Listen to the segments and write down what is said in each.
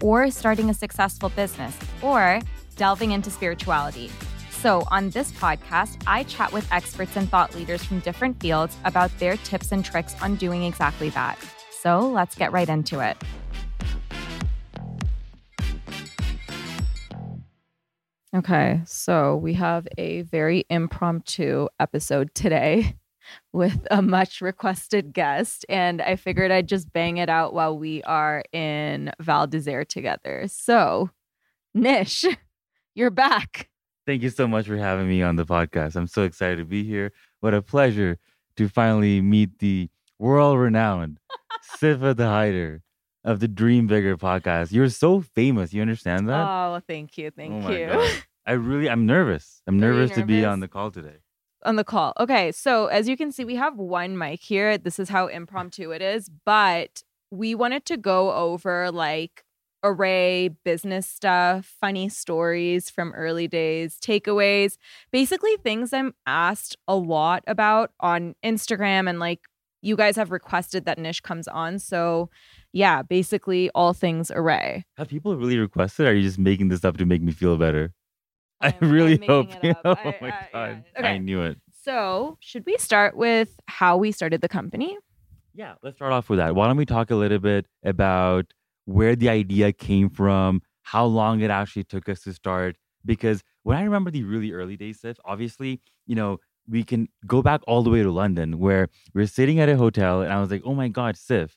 or starting a successful business, or delving into spirituality. So, on this podcast, I chat with experts and thought leaders from different fields about their tips and tricks on doing exactly that. So, let's get right into it. Okay, so we have a very impromptu episode today with a much requested guest. And I figured I'd just bang it out while we are in Val d'Isere together. So, Nish, you're back. Thank you so much for having me on the podcast. I'm so excited to be here. What a pleasure to finally meet the world renowned Sifa the Hider of the Dream Bigger podcast. You're so famous. You understand that? Oh, thank you. Thank oh you. God. I really, I'm nervous. I'm you nervous to be on the call today. On the call. Okay, so as you can see, we have one mic here. This is how impromptu it is, but we wanted to go over like Arrae business stuff, funny stories from early days, takeaways, basically things I'm asked a lot about on Instagram and like you guys have requested that Nish comes on. So, yeah, basically all things Arrae. Have people really requested? Are you just making this up to make me feel better? I I'm- I'm really hope. Oh uh, I- my I- god! yeah. Okay. I knew it. So, should we start with how we started the company? Yeah, let's start off with that. Why don't we talk a little bit about where the idea came from, how long it actually took us to start? Because when I remember the really early days, Siff, obviously, you know, we can go back all the way to London where we're sitting at a hotel and I was like, oh my God, Siff,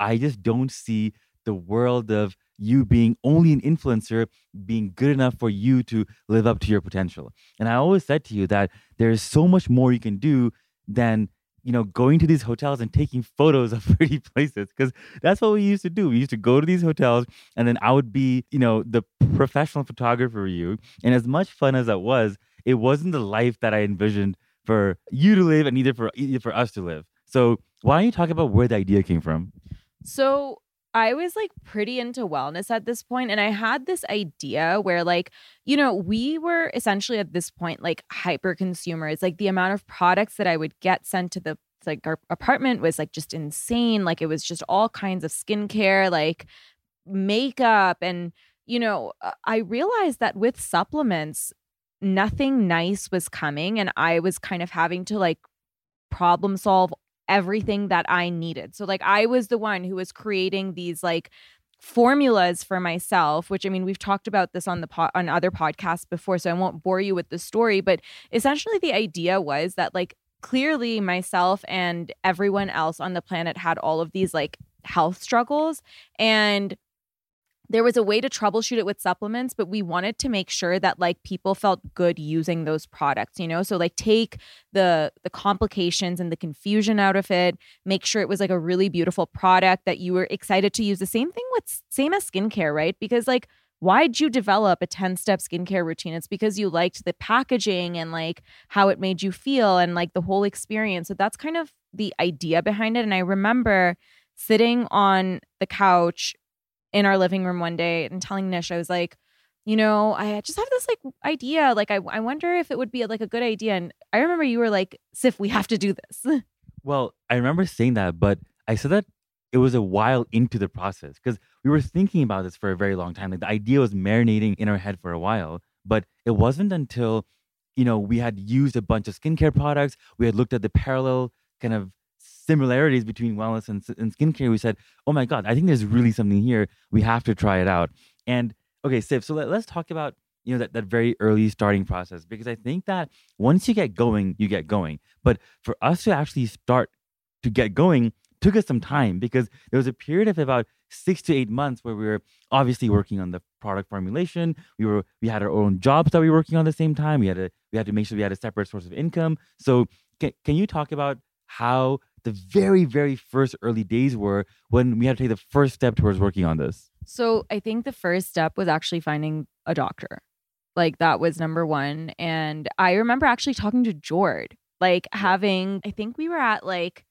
I just don't see the world of you being only an influencer being good enough for you to live up to your potential. And I always said to you that there is so much more you can do than you know going to these hotels and taking photos of pretty places because that's what we used to do. We used to go to these hotels and then i would be you know the professional photographer for you. And as much fun as that was it wasn't the life that i envisioned for you to live and either for either for us to live. So why don't you talk about where the idea came from? So I was like pretty into wellness at this point, and I had this idea where, like, you know, we were essentially at this point like hyper consumers. Like the amount of products that I would get sent to the like our apartment was like just insane. Like it was just all kinds of skincare, like makeup, and you know, uh, I realized that with supplements, nothing nice was coming, and I was kind of having to like problem solve everything that I needed. So like I was the one who was creating these like formulas for myself, which I mean we've talked about this on the po- on other podcasts before, so I won't bore you with the story, but essentially the idea was that like clearly myself and everyone else on the planet had all of these like health struggles and there was a way to troubleshoot it with supplements but we wanted to make sure that like people felt good using those products you know? So like take the the complications and the confusion out of it make sure it was like a really beautiful product that you were excited to use. The same thing with same as skincare right? Because like why'd you develop a 10 step skincare routine? It's because you liked the packaging and like how it made you feel and like the whole experience. So that's kind of the idea behind it. And i remember sitting on the couch in our living room one day and telling Nish, I was like, you know, I just have this like idea. Like, I, I wonder if it would be like a good idea. And I remember you were like, Siff, we have to do this. Well, I remember saying that, but I said that it was a while into the process because we were thinking about this for a very long time. Like the idea was marinating in our head for a while, but it wasn't until you know we had used a bunch of skincare products, we had looked at the parallel kind of similarities between wellness and, and skincare. We said, "Oh my god, I think there's really something here. We have to try it out." And okay, Siff, so let, let's talk about you know that, that very early starting process because i think that once you get going you get going but for us to actually start to get going took us some time because there was a period of about six to eight months where we were obviously working on the product formulation we were we had our own jobs that we were working on at the same time we had to we had to make sure we had a separate source of income so can, can you talk about how the very very first early days were when we had to take the first step towards working on this So I think the first step was actually finding a doctor. Like that was number one. And I remember actually talking to Jord, like having, I think we were at like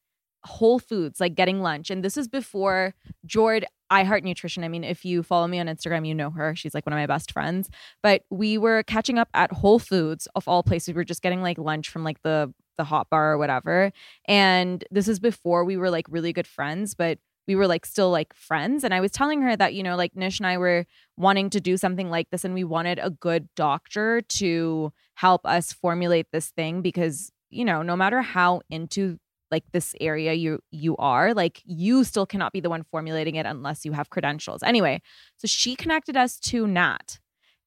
Whole Foods, like getting lunch. And this is before Jord, I Heart Nutrition. I mean, if you follow me on Instagram, you know her. She's like one of my best friends. But we were catching up at Whole Foods of all places. We were just getting like lunch from like the the hot bar or whatever. And this is before we were like really good friends, but we were like still like friends. And I was telling her that, you know, like Nish and I were wanting to do something like this and we wanted a good doctor to help us formulate this thing because, you know, no matter how into like this area you you are, like you still cannot be the one formulating it unless you have credentials. Anyway, so she connected us to Nat.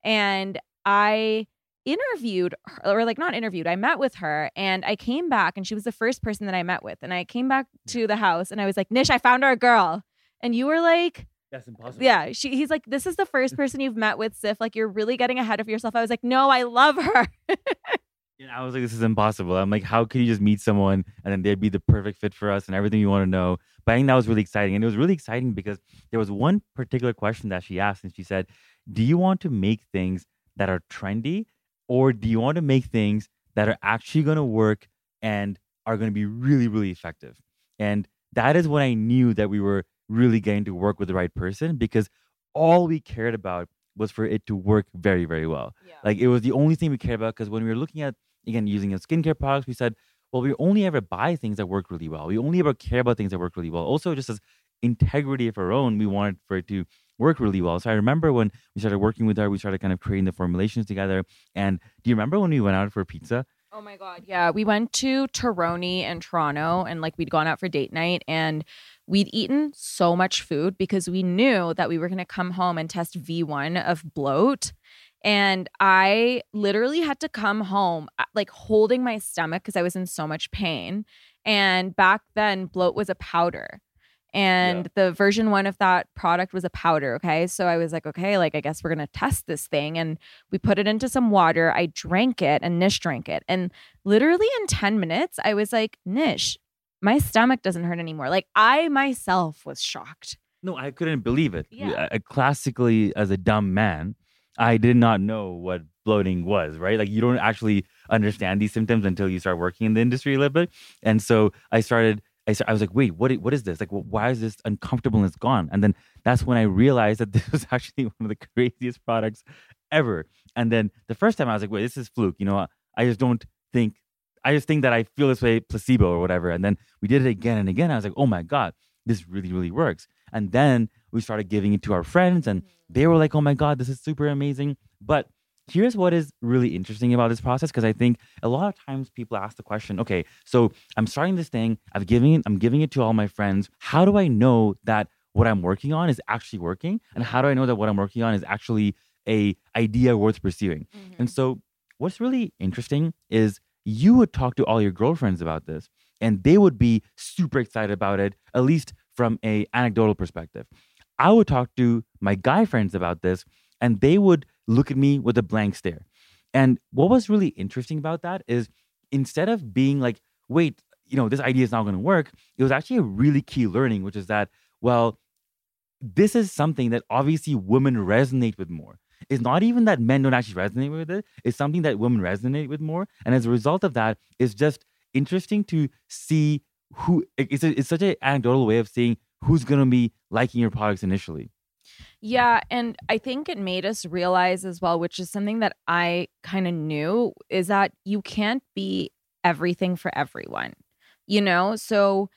And I interviewed her, or like not interviewed, I met with her and I came back and she was the first person that I met with. And I came back to the house and I was like, Nish, I found our girl. And you were like, that's impossible yeah, she, he's like, this is the first person you've met with, Siff. Like, you're really getting ahead of yourself. I was like, no, I love her. And I was like, this is impossible. I'm like, how could you just meet someone and then they'd be the perfect fit for us and everything you want to know? But I think that was really exciting. And it was really exciting because there was one particular question that she asked, and she said, Do you want to make things that are trendy or do you want to make things that are actually going to work and are going to be really, really effective? And that is when I knew that we were really getting to work with the right person because all we cared about was for it to work very, very well. Like it was the only thing we cared about because when we were looking at again using a skincare products, we said, well, we only ever buy things that work really well. We only ever care about things that work really well. Also, just as integrity of our own, we wanted for it to work really well. So I remember when we started working with her, we started kind of creating the formulations together. And do you remember when we went out for pizza? Oh my God. Yeah. We went to Terroni in Toronto and like we'd gone out for date night and we'd eaten so much food because we knew that we were going to come home and test V1 of bloat. And I literally had to come home uh, like holding my stomach because I was in so much pain. And back then, bloat was a powder. And the version one of that product was a powder. Okay. So I was like, okay, like I guess we're going to test this thing. And we put it into some water. I drank it and Nish drank it. And literally in 10 minutes, I was like, Nish, my stomach doesn't hurt anymore. Like I myself was shocked. No, I couldn't believe it. Yeah. I- I- classically, as a dumb man, I did not know what bloating was, right? Like you don't actually understand these symptoms until you start working in the industry a little bit. And so I started, I, I was like, wait, what, what is this? Like, wh- why is this uncomfortableness gone? And then that's when I realized that this was actually one of the craziest products ever. And then the first time I was like, wait, this is fluke. You know, I just don't think, I just think that I feel this way, placebo or whatever. And then we did it again and again. I was like, oh my God, this really, really works. And then we started giving it to our friends and mm. they were like, oh my God, this is super amazing. But here's what is really interesting about this process because I think a lot of times people ask the question, okay, so I'm starting this thing, I've giving it, I'm giving it to all my friends. How do I know that what I'm working on is actually working? And how do I know that what I'm working on is actually a idea worth pursuing? Mm-hmm. And so what's really interesting is you would talk to all your girlfriends about this and they would be super excited about it, at least from a anecdotal perspective. I would talk to my guy friends about this and they would look at me with a blank stare. And what was really interesting about that is instead of being like, wait, you know, this idea is not going to work, it was actually a really key learning, which is that, well, this is something that obviously women resonate with more. It's not even that men don't actually resonate with it, it's something that women resonate with more. And as a result of that, it's just interesting to see who it's, a, it's such an anecdotal way of seeing who's going to be liking your products initially. Yeah, and I think it made us realize as well, which is something that I kind of knew, is that you can't be everything for everyone. You know? So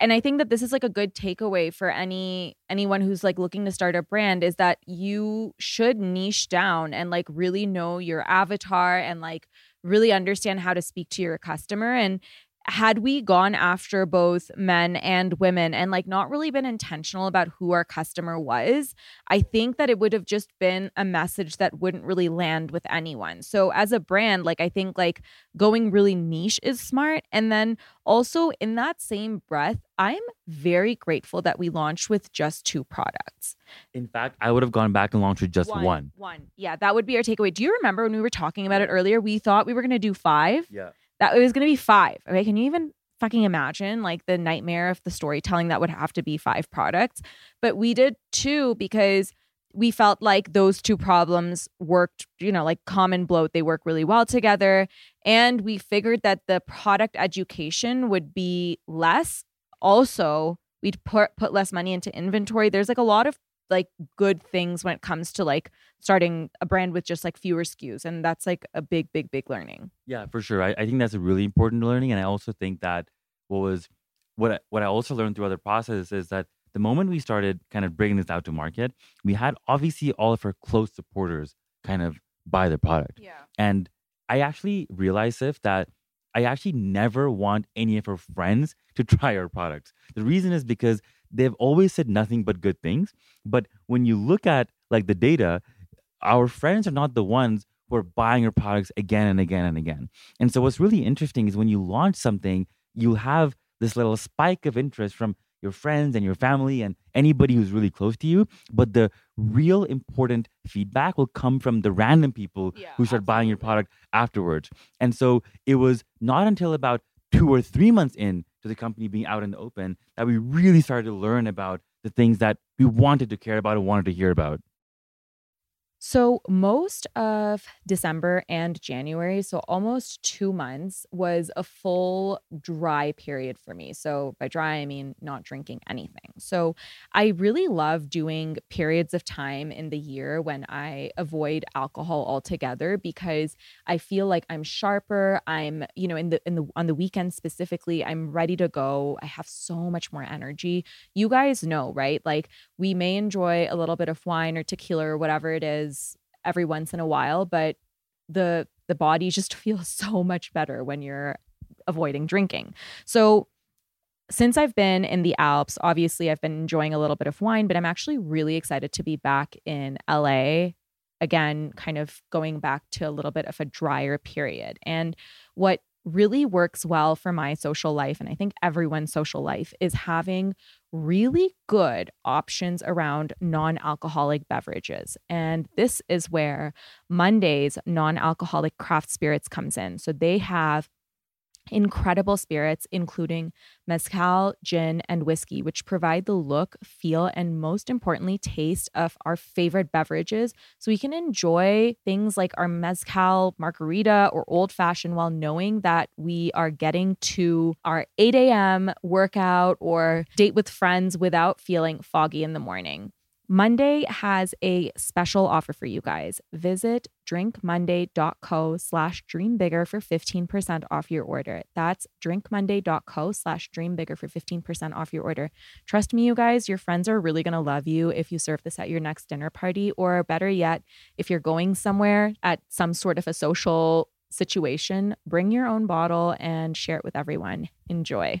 and I think that this is like a good takeaway for any anyone who's like looking to start a brand is that you should niche down and like really know your avatar and like really understand how to speak to your customer and had we gone after both men and women and like not really been intentional about who our customer was, I think that it would have just been a message that wouldn't really land with anyone. So as a brand, like I think like going really niche is smart and then also in that same breath, I'm very grateful that we launched with just two products. In fact, I would have gone back and launched with just one. One. one. Yeah, that would be our takeaway. Do you remember when we were talking about it earlier? We thought we were going to do 5. Yeah that it was going to be five. Okay. Can you even fucking imagine like the nightmare of the storytelling that would have to be five products? But we did two because we felt like those two problems worked, you know, like common bloat, they work really well together. And we figured that the product education would be less. Also, we'd put put less money into inventory. There's like a lot of like good things when it comes to like starting a brand with just like fewer SKUs. And that's like a big, big, big learning. Yeah, for sure. I, I think that's a really important learning. And I also think that what was what I, what I also learned through other processes is that the moment we started kind of bringing this out to market, we had obviously all of our close supporters kind of buy the product. Yeah. And I actually realized if that I actually never want any of our friends to try our products. The reason is because they've always said nothing but good things. But when you look at like the data, our friends are not the ones who are buying your products again and again and again. And so what's really interesting is when you launch something, you have this little spike of interest from your friends and your family and anybody who's really close to you. But the real important feedback will come from the random people Yeah, who start buying your product afterwards. And so it was not until about two or three months in to the company being out in the open that we really started to learn about the things that we wanted to care about and wanted to hear about. So, most of December and January, so almost two months, was a full dry period for me. So, by dry, I mean not drinking anything. So, I really love doing periods of time in the year when I avoid alcohol altogether because I feel like I'm sharper. I'm, you know, in the, in the, on the weekend specifically, I'm ready to go. I have so much more energy. You guys know, right? Like, we may enjoy a little bit of wine or tequila or whatever it is every once in a while but the the body just feels so much better when you're avoiding drinking so since I've been in the Alps, obviously I've been enjoying a little bit of wine, but I'm actually really excited to be back in LA again, kind of going back to a little bit of a drier period. And what really works well for my social life, and I think everyone's social life, is having really good options around non alcoholic beverages. And this is where Monday's non alcoholic craft spirits comes in. So they have incredible spirits, including mezcal, gin, and whiskey, which provide the look, feel, and most importantly, taste of our favorite beverages. So we can enjoy things like our mezcal margarita or old fashioned while knowing that we are getting to our 8 a.m. workout or date with friends without feeling foggy in the morning. Monday has a special offer for you guys. Visit drinkmonday.co slash dreambigger for 15% off your order. That's drinkmonday.co slash dreambigger for 15% off your order. Trust me, you guys, your friends are really going to love you if you serve this at your next dinner party, or better yet, if you're going somewhere at some sort of a social situation, bring your own bottle and share it with everyone. Enjoy.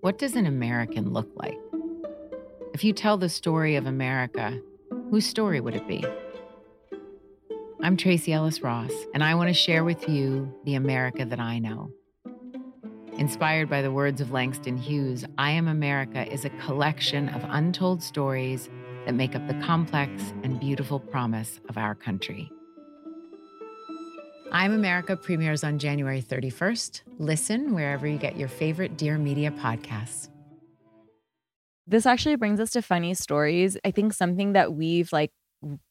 What does an American look like? If you tell the story of America, whose story would it be? I'm Tracee Ellis Ross, and I want to share with you the America that I know. Inspired by the words of Langston Hughes, I Am America is a collection of untold stories that make up the complex and beautiful promise of our country. I'm America premieres on January 31st. Listen wherever you get your favorite Dear Media podcasts. This actually brings us to funny stories. I think something that we've like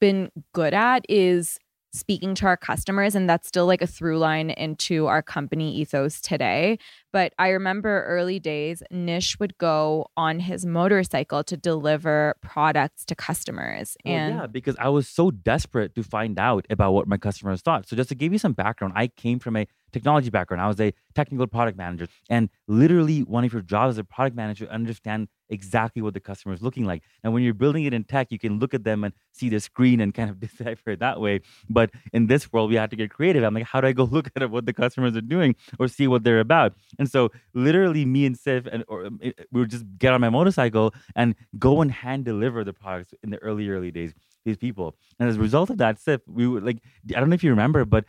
been good at is speaking to our customers and that's still like a through line into our company ethos today but i remember early days nish would go on his motorcycle to deliver products to customers Well, and yeah, because I was so desperate to find out about what my customers thought. So just to give you some background, I came from a technology background. I was a technical product manager, and literally one of your jobs as a product manager understand exactly what the customer is looking like. And when you're building it in tech, you can look at them and see the screen and kind of decipher it that way. But in this world, we had to get creative. I'm like, how do I go look at what the customers are doing or see what they're about? And so literally, me and Siff and or um, we would just get on my motorcycle and go and hand deliver the products in the early early days. These people, and as a result of that, Siff, we would like. I don't know if you remember, but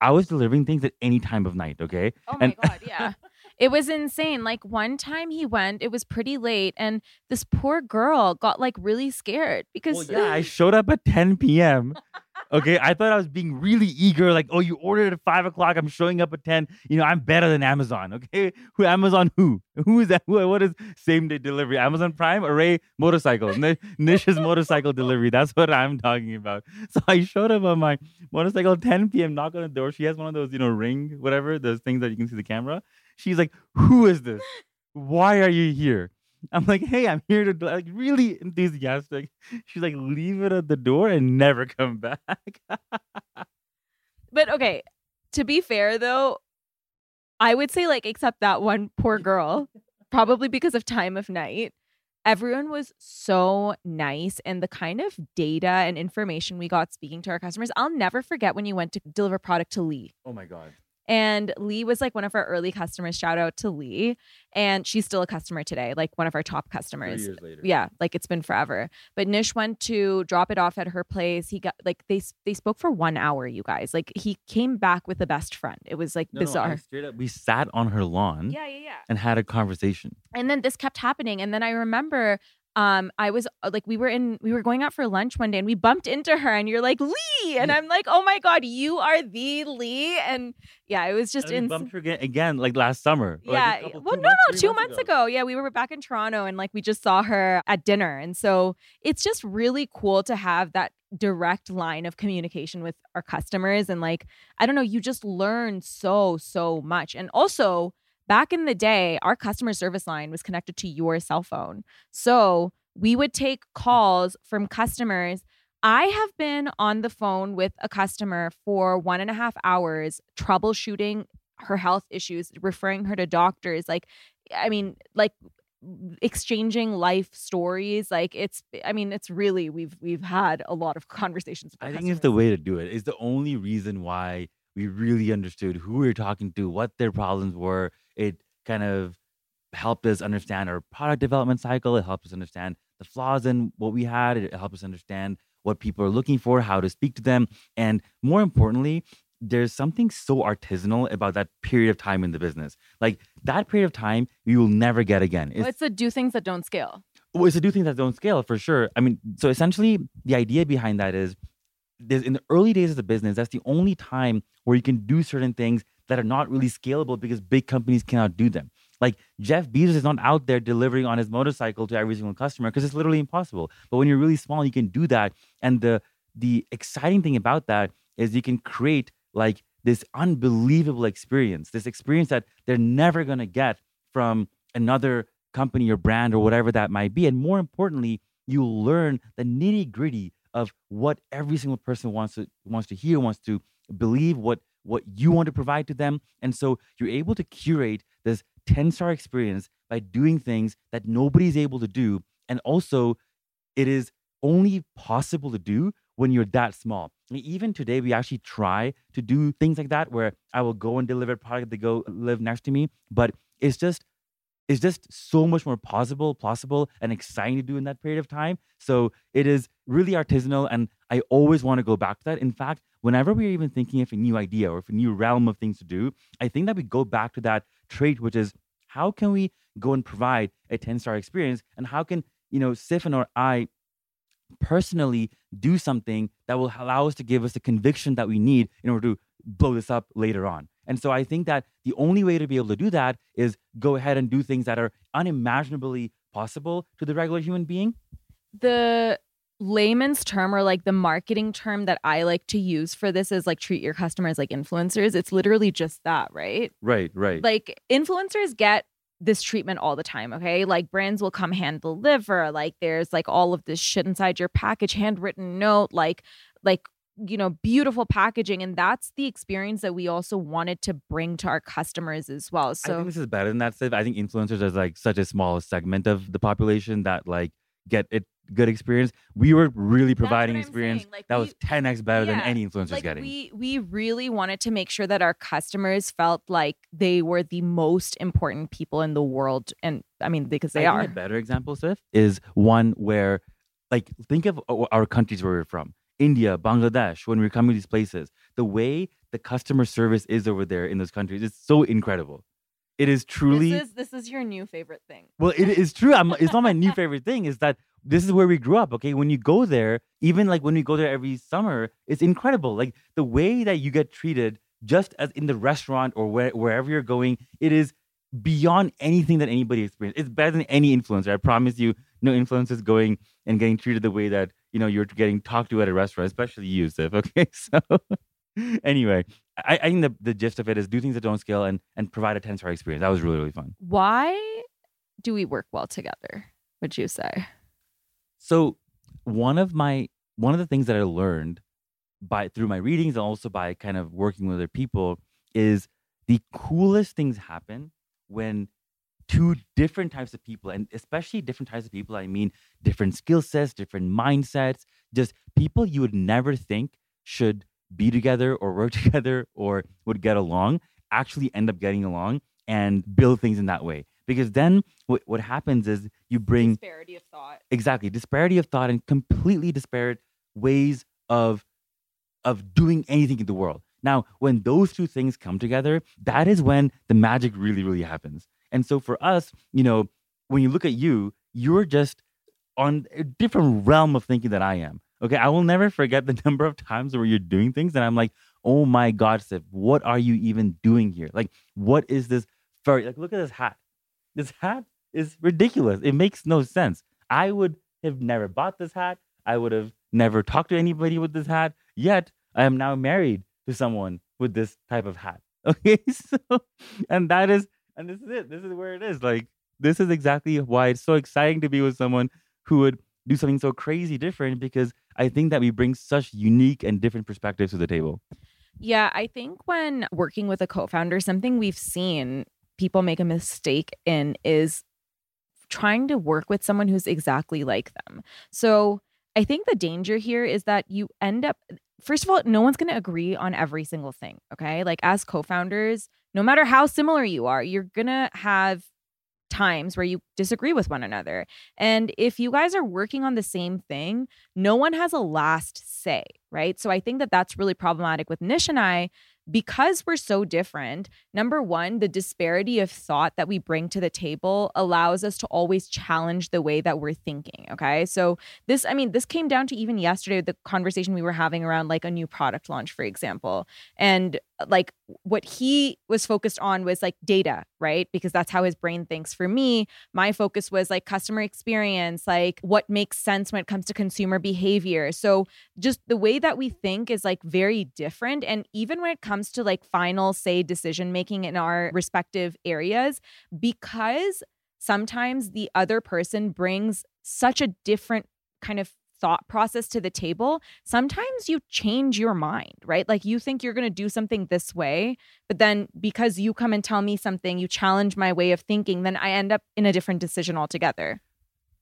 I was delivering things at any time of night. Okay. Oh my and god, yeah. It was insane. Like one time he went, it was pretty late, and this poor girl got like really scared because Well, yeah, I showed up at 10 p.m. Okay, I thought I was being really eager. Like, oh, you ordered at five o'clock. I'm showing up at 10. You know, I'm better than Amazon. Okay, who Amazon? Who? Who is that? Who, what is same day delivery? Amazon Prime, Arrae Motorcycle, Ni- Nish's motorcycle delivery. That's what I'm talking about. So I showed up on my motorcycle at 10 p.m. Knock on the door. She has one of those, you know, ring, whatever, those things that you can see the camera. She's like, "Who is this? Why are you here?" I'm like, hey, I'm here to like really enthusiastic. She's like, leave it at the door and never come back. But okay, to be fair though, I would say like except that one poor girl, probably because of time of night, everyone was so nice and the kind of data and information we got speaking to our customers. I'll never forget when you went to deliver product to Lee. oh my god. And Lee was like one of our early customers. Shout out to Lee. And she's still a customer today, like one of our top Three customers. years later. Yeah, like it's been forever. But Nish went to drop it off at her place. He got like they they spoke for one hour. You guys, like he came back with a best friend. It was like No, no, bizarre. straight up, we sat on her lawn yeah, yeah, yeah. and had a conversation. And then this kept happening. And then I remember. Um, I was uh, like, we were in, we were going out for lunch one day, and we bumped into her, and you're like Lee, and I'm like, oh my god, you are the Lee, and yeah, it was just in. we bumped her again, again like last summer. or, like, yeah. couple- well, no, months- no, two months ago. Yeah, we were back in Toronto and like we just saw her at dinner. And so it's just really cool to have that direct line of communication with our customers. And like, I don't know, you just learn so, so much. And also, back in the day, our customer service line was connected to your cell phone. So we would take calls from customers. I have been on the phone with a customer for one and a half hours troubleshooting her health issues, referring her to doctors. Like, I mean, like exchanging life stories. Like it's, I mean, it's really we've we've had a lot of conversations. I think it's the way to do it. It's the only reason why we really understood who we were talking to, what their problems were. It kind of helped us understand our product development cycle. It helped us understand the flaws in what we had. It helped us understand what people are looking for, how to speak to them. And more importantly, there's something so artisanal about that period of time in the business. Like that period of time, you will never get again. Well, it's to do things that don't scale. Well, it's to do things that don't scale for sure. I mean, so essentially, the idea behind that is, there's in the early days of the business, that's the only time where you can do certain things that are not really scalable because big companies cannot do them. Like Jeff Bezos is not out there delivering on his motorcycle to every single customer because it's literally impossible. But when you're really small, you can do that. And the the exciting thing about that is you can create like this unbelievable experience, this experience that they're never gonna get from another company or brand or whatever that might be. And more importantly, you'll learn the nitty gritty of what every single person wants to wants to hear, wants to believe, what what you want to provide to them. And so you're able to curate this 10 star experience by doing things that nobody's able to do And also, it is only possible to do when you're that small. Even today, we actually try to do things like that where I will go and deliver product, they go live next to me. But it's just it's just so much more possible, possible, and exciting to do in that period of time. So it is really artisanal, and I always want to go back to that. In fact, whenever we're even thinking of a new idea or of a new realm of things to do, I think that we go back to that trait, which is how can we go and provide a 10 star experience, and how can you know Sifan or I personally do something that will allow us to give us the conviction that we need in order to blow this up later on. And so I think that the only way to be able to do that is go ahead and do things that are unimaginably possible to the regular human being. The layman's term or like the marketing term that I like to use for this is like treat your customers like influencers. It's literally just that, right? Right, right. Like influencers get this treatment all the time, okay? Like brands will come hand deliver, like there's like all of this shit inside your package, handwritten note, like like you know, beautiful packaging and that's the experience that we also wanted to bring to our customers as well. So I think this is better than that, Siff. I think influencers are like such a small segment of the population that like get it good experience. We were really providing experience Like, that we- was 10x better than any influencer's like getting. we we really wanted to make sure that our customers felt like they were the most important people in the world and I mean because they I are. a better example, Siff, is one where, like, think of our countries where we're from India, Bangladesh, when we're coming to these places. The way the customer service is over there in those countries is so incredible. It is truly. This is this is your new favorite thing. Well, it is true. I'm, it's not my new favorite thing. Is that this is where we grew up? Okay, when you go there, even like when we go there every summer, it's incredible. Like the way that you get treated, just as in the restaurant or where, wherever you're going, it is beyond anything that anybody experienced. It's better than any influencer. I promise you, no influencers going and getting treated the way that you know you're getting talked to at a restaurant, especially you, Siff. Okay, so anyway, I, I think the, the gist of it is do things that don't scale and and provide a 10 star experience. That was really really fun. Why do we work well together? Would you say? So one of my one of the things that I learned by through my readings and also by kind of working with other people is the coolest things happen when two different types of people and especially different types of people I mean different skill sets, different mindsets, just people you would never think should be together or work together or would get along actually end up getting along and build things in that way. Because then what, what happens is you bring Disparity of thought. exactly disparity of thought and completely disparate ways of of doing anything in the world. Now when those two things come together that is when the magic really really happens and so for us you know when you look at you you're just on a different realm of thinking that i am okay? I will never forget the number of times where you're doing things and i'm like oh my god Siff, what are you even doing here? Like what is this furry like look at this hat. This hat is ridiculous. It makes no sense. I would have never bought this hat. I would have never talked to anybody with this hat. Yet i am now married to someone with this type of hat. Okay so and that is and this is it this is where it is like this is exactly why it's so exciting to be with someone who would do something so crazy different because i think that we bring such unique and different perspectives to the table Yeah, I think when working with a co-founder, something we've seen people make a mistake in is trying to work with someone who's exactly like them. So I think the danger here is that you end up first of all, no one's going to agree on every single thing, okay? Like as co-founders, no matter how similar you are, you're going to have times where you disagree with one another. And if you guys are working on the same thing, no one has a last say, right? So I think that that's really problematic with Nish and I because we're so different. Number one, the disparity of thought that we bring to the table allows us to always challenge the way that we're thinking. Okay. So this, I mean, this came down to even yesterday, the conversation we were having around like a new product launch, for example. And like what he was focused on was like data, right? Because that's how his brain thinks. For me, my focus was like customer experience, like what makes sense when it comes to consumer behavior. So just the way that we think is like very different. And even when it comes to like final say decision making in our respective areas, because sometimes the other person brings such a different kind of thought process to the table, sometimes you change your mind, right? Like you think you're going to do something this way, but then because you come and tell me something, you challenge my way of thinking, then I end up in a different decision altogether.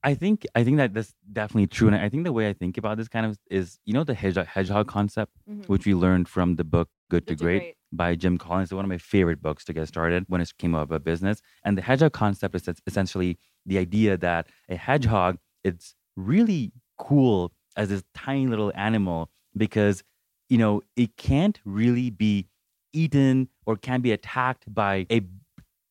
I think I think that that's definitely true, and I think the way I think about this kind of is you know the hedgehog, hedgehog concept, Mhm. which we learned from the book Good to Good to Great, Great. by Jim Collins. It's one of my favorite books to get started when it came up about business. And the hedgehog concept is es- essentially the idea that a hedgehog it's really cool as this tiny little animal because you know it can't really be eaten or can be attacked by a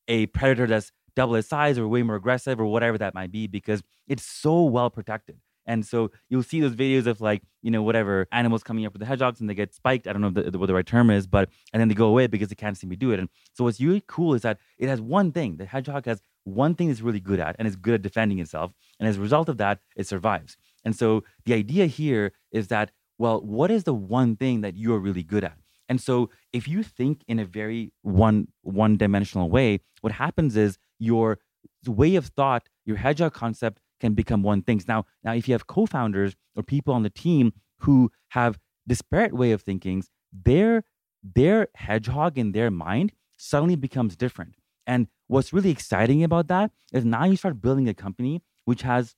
a predator that's double its size or way more aggressive or whatever that might be because it's so well protected. And so you'll see those videos of like, you know, whatever animals coming up with the hedgehogs and they get spiked. I don't know the, the, what the right term is, but and then they go away because they can't see me do it. And so what's really cool is that it has one thing. The hedgehog has one thing it's really good at and it's good at defending itself. And as a result of that, it survives. And so the idea here is that, well, what is the one thing that you're really good at? And so if you think in a very one one dimensional way, what happens is your way of thought, your hedgehog concept can become one thing. Now, now if you have co-founders or people on the team who have disparate way of thinking, their their hedgehog in their mind suddenly becomes different. And what's really exciting about that is now you start building a company which has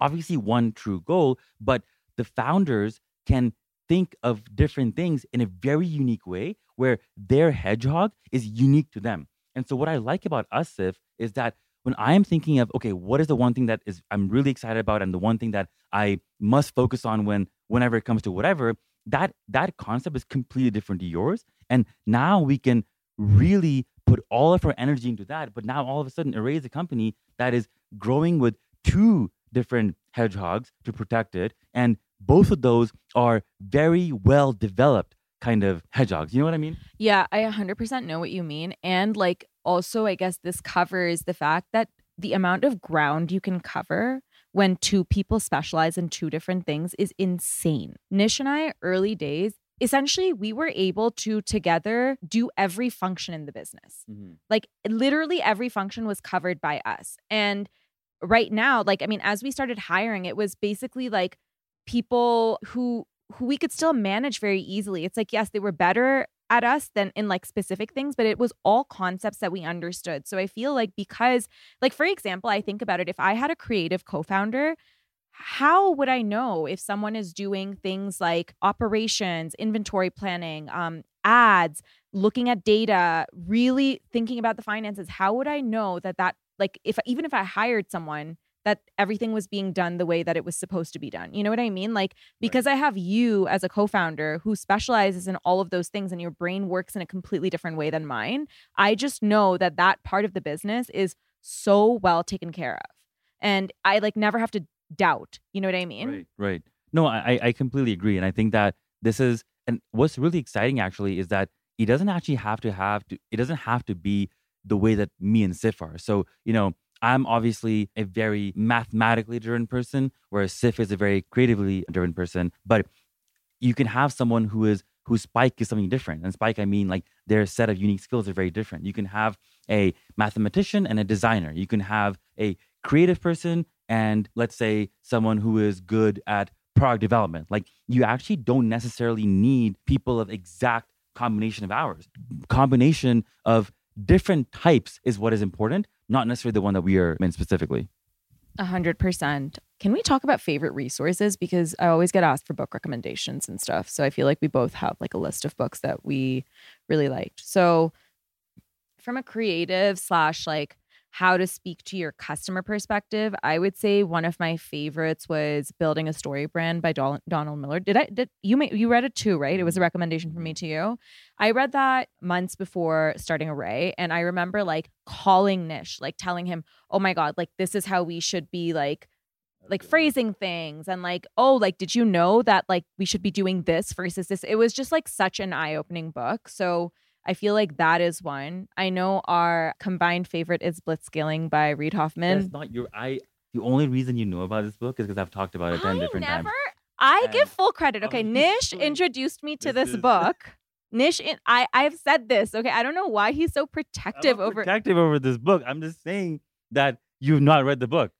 obviously one true goal, but the founders can think of different things in a very unique way where their hedgehog is unique to them. And so what I like about us, Siff, is that when I am thinking of, okay, what is the one thing that is I'm really excited about and the one thing that I must focus on when whenever it comes to whatever, that that concept is completely different to yours. And now we can really put all of our energy into that, but now all of a sudden erase a company that is growing with two different hedgehogs to protect it. And both of those are very well developed kind of hedgehogs. You know what I mean? Yeah, I 100% know what you mean. And like, also, I guess this covers the fact that the amount of ground you can cover when two people specialize in two different things is insane. Nish and I, early days, essentially, we were able to together do every function in the business. Mm-hmm. Like, literally, every function was covered by us. And right now, like, I mean, as we started hiring, it was basically like people who who we could still manage very easily. It's like, yes, they were better at us than in like specific things, but it was all concepts that we understood. So I feel like because, like, for example, I think about it if I had a creative co founder, how would I know if someone is doing things like operations, inventory planning, um, ads, looking at data, really thinking about the finances? How would I know that that, like, if even if I hired someone, that everything was being done the way that it was supposed to be done. You know what I mean? Like, because I have you as a co founder who specializes in all of those things and your brain works in a completely different way than mine, I just know that that part of the business is so well taken care of. And I like never have to doubt. You know what I mean? Right. Right. No, I, I completely agree. And I think that this is, and what's really exciting actually is that it doesn't actually have to have to, it doesn't have to be the way that me and Siff are. So, you know, I'm obviously a very mathematically driven person, whereas Siff is a very creatively driven person. But you can have someone who is whose spike is something different. And spike, I mean like their set of unique skills are very different. You can have a mathematician and a designer. You can have a creative person and let's say someone who is good at product development. Like you actually don't necessarily need people of exact combination of hours. Combination of different types is what is important, not necessarily the one that we are in specifically. A hundred percent. Can we talk about favorite resources? Because I always get asked for book recommendations and stuff. So I feel like we both have like a list of books that we really liked. So from a creative slash like how to speak to your customer perspective, I would say one of my favorites was Building a StoryBrand by Donald Miller. Did I did you may, you read it too, right? It was a mm-hmm. recommendation from me to you. I read that months before starting Arrae and I remember like calling Nish, like telling him, "Oh my god, like this is how we should be like like phrasing things and like oh like did you know that like we should be doing this versus this it was just like such an eye-opening book so i feel like that is one i know our combined favorite is blitzscaling by Reid hoffman That's not your I the only reason you know about this book is because I've talked about it 10 I different never times. i And- give full credit okay nish introduced me to This this is- book nish in, i i've said this okay i don't know why he's so protective over protective over this book. I'm just saying that you've not read the book.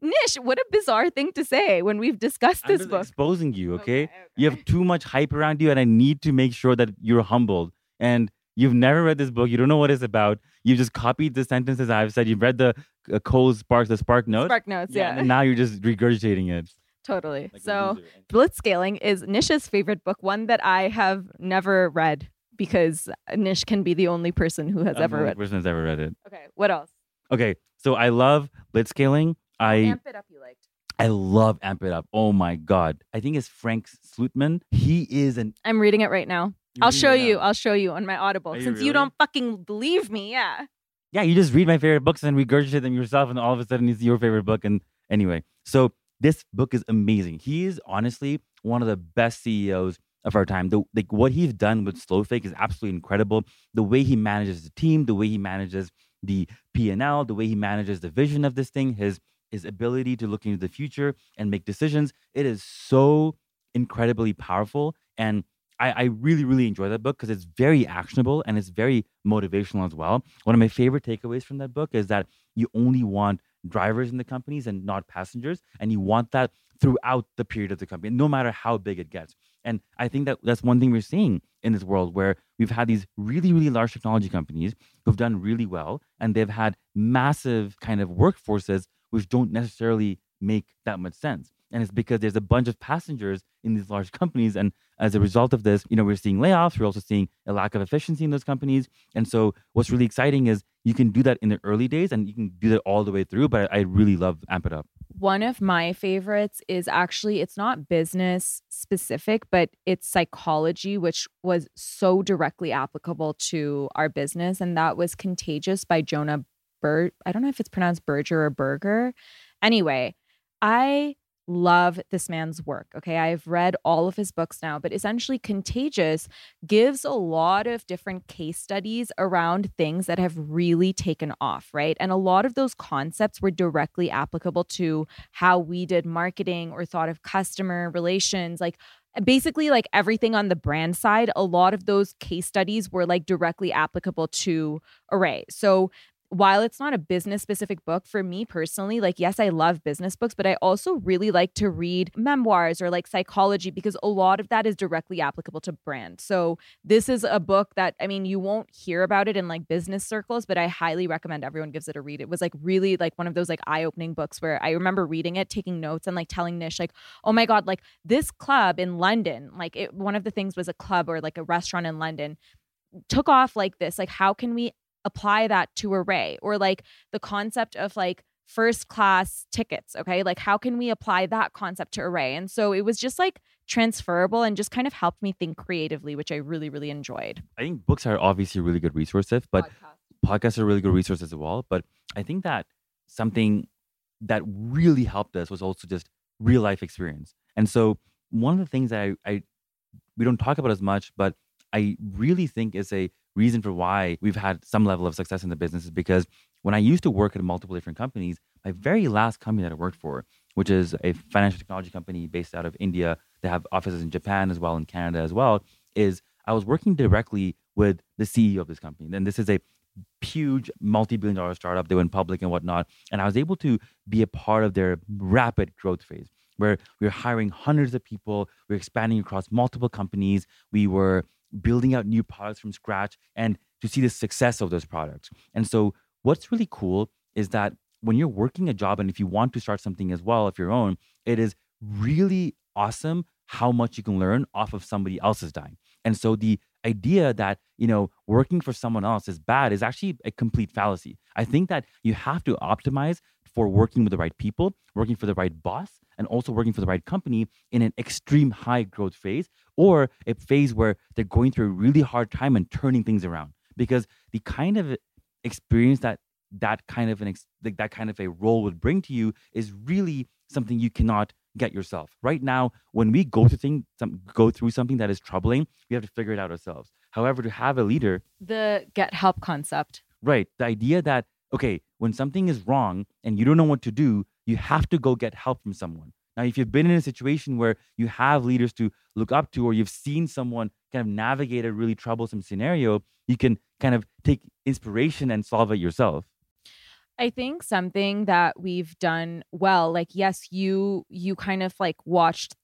nish what a bizarre thing to say when we've discussed this book exposing you, okay? Okay, You have too much hype around you, and I need to make sure that you're humbled. And you've never read this book. You don't know what it's about. You just copied the sentences I've said. You've read the uh, Cole Sparks, the Spark Notes. Spark Notes, yeah. And now you're just regurgitating it. Totally. Like so. Blitzscaling is Nish's favorite book, one that I have never read because Nish can be the only person who has I'm the ever only read. person that's ever read it. Okay, what else? Okay, so I love blitzscaling. I Amp it up. You liked. I love Amp It Up. Oh my god, I think it's Frank Slootman. He is an. I'm reading it right now. I'll show you. I'll show you on my Audible Are you since you really? don't fucking believe me. Yeah. Yeah, you just read my favorite books and regurgitate them yourself, and all of a sudden it's your favorite book. And anyway, so this book is amazing. He is honestly one of the best CEOs of our time. The like what he's done with Snowflake is absolutely incredible. The way he manages the team, the way he manages the P and L, the way he manages the vision of this thing, his his ability to look into the future and make decisions. It is so incredibly powerful, and I, I really really enjoy that book because it's very actionable and it's very motivational as well. One of my favorite takeaways from that book is that you only want drivers in the companies and not passengers, and you want that throughout the period of the company, no matter how big it gets. And I think that that's one thing we're seeing in this world where we've had these really, really large technology companies who've done really well and they've had massive kind of workforces which don't necessarily make that much sense. And it's because there's a bunch of passengers in these large companies. And as a result of this, you know, we're seeing layoffs. We're also seeing a lack of efficiency in those companies. And so what's really exciting is you can do that in the early days and you can do that all the way through. But I, really love Amp It Up. One of my favorites is actually it's not business specific, but it's psychology, which was so directly applicable to our business. And that was Contagious by Jonah Bur I don't know if it's pronounced Berger or Berger. Anyway, I love this man's work. Okay. I've read all of his books now, but essentially, Contagious gives a lot of different case studies around things that have really taken off, right? And a lot of those concepts were directly applicable to how we did marketing or thought of customer relations. Like, basically like everything on the brand side a lot of those case studies were like directly applicable to Arrae so while it's not a business specific book for me personally like yes i love business books but i also really like to read memoirs or like psychology because a lot of that is directly applicable to brand. So this is a book that i mean you won't hear about it in like business circles but i highly recommend everyone gives it a read. It was like really like one of those like eye-opening books where i remember reading it taking notes and like telling nish like oh my god like this club in london like it, one of the things was a club or like a restaurant in london took off like this like how can we apply that to Arrae or like the concept of like first class tickets okay like how can we apply that concept to Arrae and so it was just like transferable and just kind of helped me think creatively which i really really enjoyed I think books are obviously really good resources, but podcasts are really good resources as well. But I think that something that really helped us was also just real life experience. And so one of the things that I, I we don't talk about as much, but I really think is a reason for why we've had some level of success in the business is because when I used to work at multiple different companies, my very last company that I worked for, which is a financial technology company based out of India, they have offices in Japan as well, in Canada as well, is I was working directly with the CEO of this company. And this is a huge multi-billion dollar startup. They went public and whatnot. And I was able to be a part of their rapid growth phase where we were hiring hundreds of people, we were expanding across multiple companies, we were building out new products from scratch and to see the success of those products. And so what's really cool is that when you're working a job and if you want to start something as well of your own, it is really awesome how much you can learn off of somebody else's dime. And so the idea that, you know, working for someone else is bad is actually a complete fallacy. I think that you have to optimize for working with the right people, working for the right boss, and also working for the right company in an extreme high growth phase or a phase where they're going through a really hard time and turning things around. Because the kind of experience that that kind of an ex- like that kind of a role would bring to you is really something you cannot get yourself. Right now, when we go through thing, some, go through something that is troubling, we have to figure it out ourselves. However, to have a leader, the get help concept right, the idea that okay, when something is wrong and you don't know what to do, you have to go get help from someone. Now, if you've been in a situation where you have leaders to look up to, or you've seen someone kind of navigate a really troublesome scenario, you can kind of take inspiration and solve it yourself. I think something that we've done well, like yes, you you kind of like watched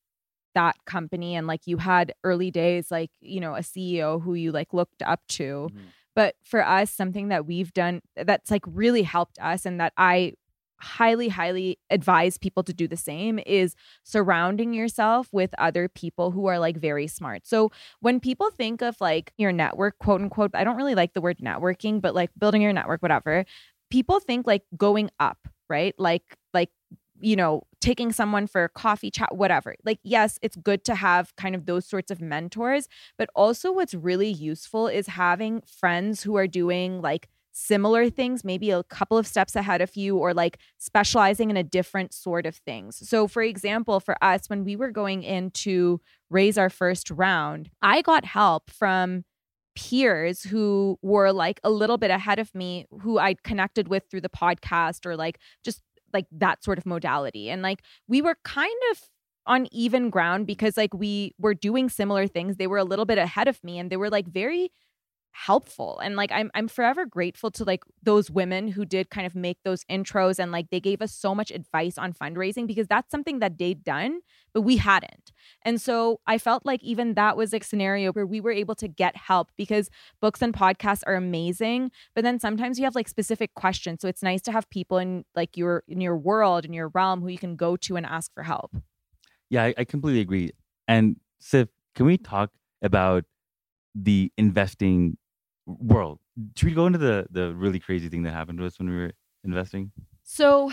that company and like you had early days like, you know, a CEO who you like looked up to. Mhm. But for us, something that we've done that's like really helped us and that I highly, highly advise people to do the same is surrounding yourself with other people who are like very smart. So when people think of like your network, quote unquote, I don't really like the word networking, but like building your network, whatever, people think like going up, right? Like, like, you know, taking someone for coffee chat, whatever. Like, yes, it's good to have kind of those sorts of mentors, but also what's really useful is having friends who are doing like similar things, maybe a couple of steps ahead of you, or like specializing in a different sort of things. So, for example, for us, when we were going in to raise our first round, I got help from peers who were like a little bit ahead of me, who I connected with through the podcast or like just like that sort of modality. And like we were kind of on even ground because like we were doing similar things. They were a little bit ahead of me and they were like very helpful and like I'm I'm forever grateful to like those women who did kind of make those intros and like they gave us so much advice on fundraising because that's something that they'd done but we hadn't. And so I felt like even that was a scenario where we were able to get help because books and podcasts are amazing, but then sometimes you have like specific questions. So it's nice to have people in like your in your world in your realm who you can go to and ask for help. Yeah, I, I completely agree. And Siff, can we talk about the investing world. Should we go into the the really crazy thing that happened to us when we were investing? So,